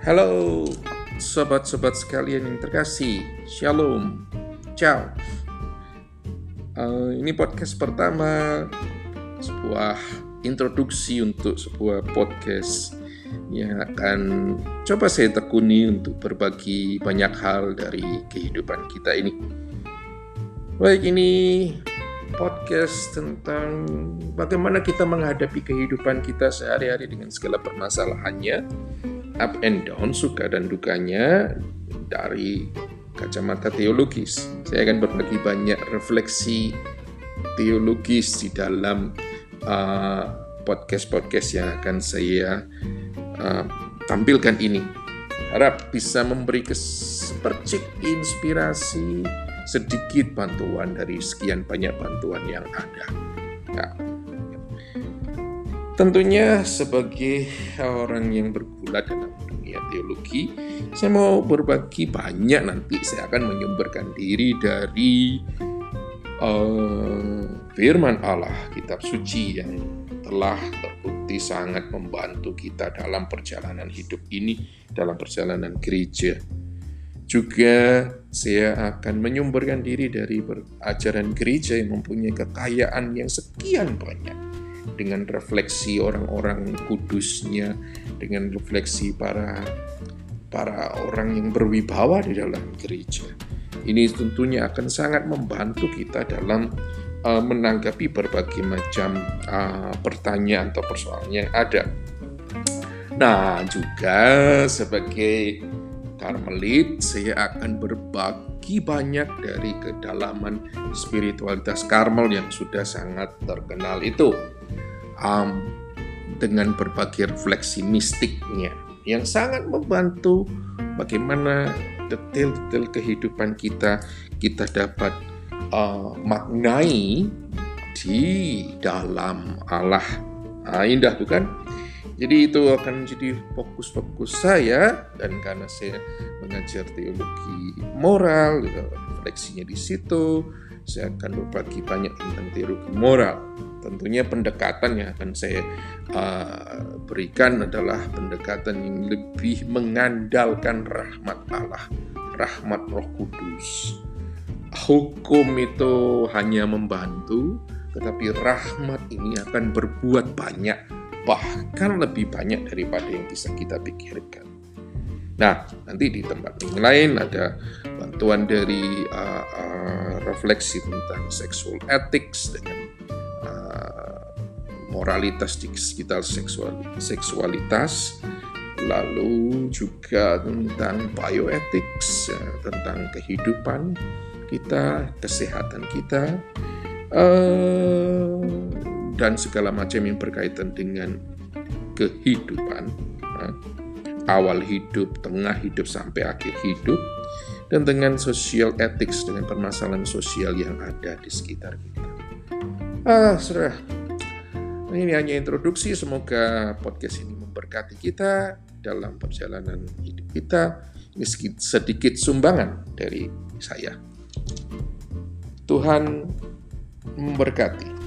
Halo sobat-sobat sekalian yang terkasih, Shalom, Ciao. Uh, ini podcast pertama, sebuah introduksi untuk sebuah podcast yang akan coba saya tekuni untuk berbagi banyak hal dari kehidupan kita ini. Baik, ini podcast tentang bagaimana kita menghadapi kehidupan kita sehari-hari dengan segala permasalahannya up and down, suka dan dukanya dari kacamata teologis. Saya akan berbagi banyak refleksi teologis di dalam uh, podcast-podcast uh, yang akan saya uh, tampilkan ini. Harap bisa memberi sepercik inspirasi, sedikit bantuan dari sekian banyak bantuan yang ada. Nah, Tentunya sebagai orang yang bergulat dalam dunia teologi, saya mau berbagi banyak nanti saya akan menyumberkan diri dari uh, firman Allah, kitab suci yang telah terbukti sangat membantu kita dalam perjalanan hidup ini, dalam perjalanan gereja. Juga saya akan menyumberkan diri dari ajaran gereja yang mempunyai kekayaan yang sekian banyak dengan refleksi orang-orang kudusnya, dengan refleksi para para orang yang berwibawa di dalam gereja. Ini tentunya akan sangat membantu kita dalam uh, menanggapi berbagai macam uh, pertanyaan atau persoalan yang ada. Nah, juga sebagai Karmelit, saya akan berbagi banyak dari kedalaman spiritualitas Karmel yang sudah sangat terkenal itu um, dengan berbagai refleksi mistiknya yang sangat membantu bagaimana detail-detail kehidupan kita kita dapat uh, maknai di dalam Allah. Nah, indah bukan? Jadi itu akan menjadi fokus-fokus saya dan karena saya mengajar teologi moral, refleksinya di situ, saya akan berbagi banyak tentang teologi moral. Tentunya pendekatan yang akan saya uh, berikan adalah pendekatan yang lebih mengandalkan rahmat Allah, rahmat Roh Kudus. Hukum itu hanya membantu, tetapi rahmat ini akan berbuat banyak, bahkan lebih banyak daripada yang bisa kita pikirkan. Nah, nanti di tempat yang lain ada bantuan dari uh, uh, refleksi tentang sexual ethics dengan moralitas di sekitar seksual, seksualitas, lalu juga tentang bioethics, ya, tentang kehidupan kita, kesehatan kita, uh, dan segala macam yang berkaitan dengan kehidupan, awal hidup, tengah hidup sampai akhir hidup, dan dengan social ethics dengan permasalahan sosial yang ada di sekitar kita. Ah, sudah ini hanya introduksi, semoga podcast ini memberkati kita dalam perjalanan hidup kita. Ini sedikit sumbangan dari saya. Tuhan memberkati.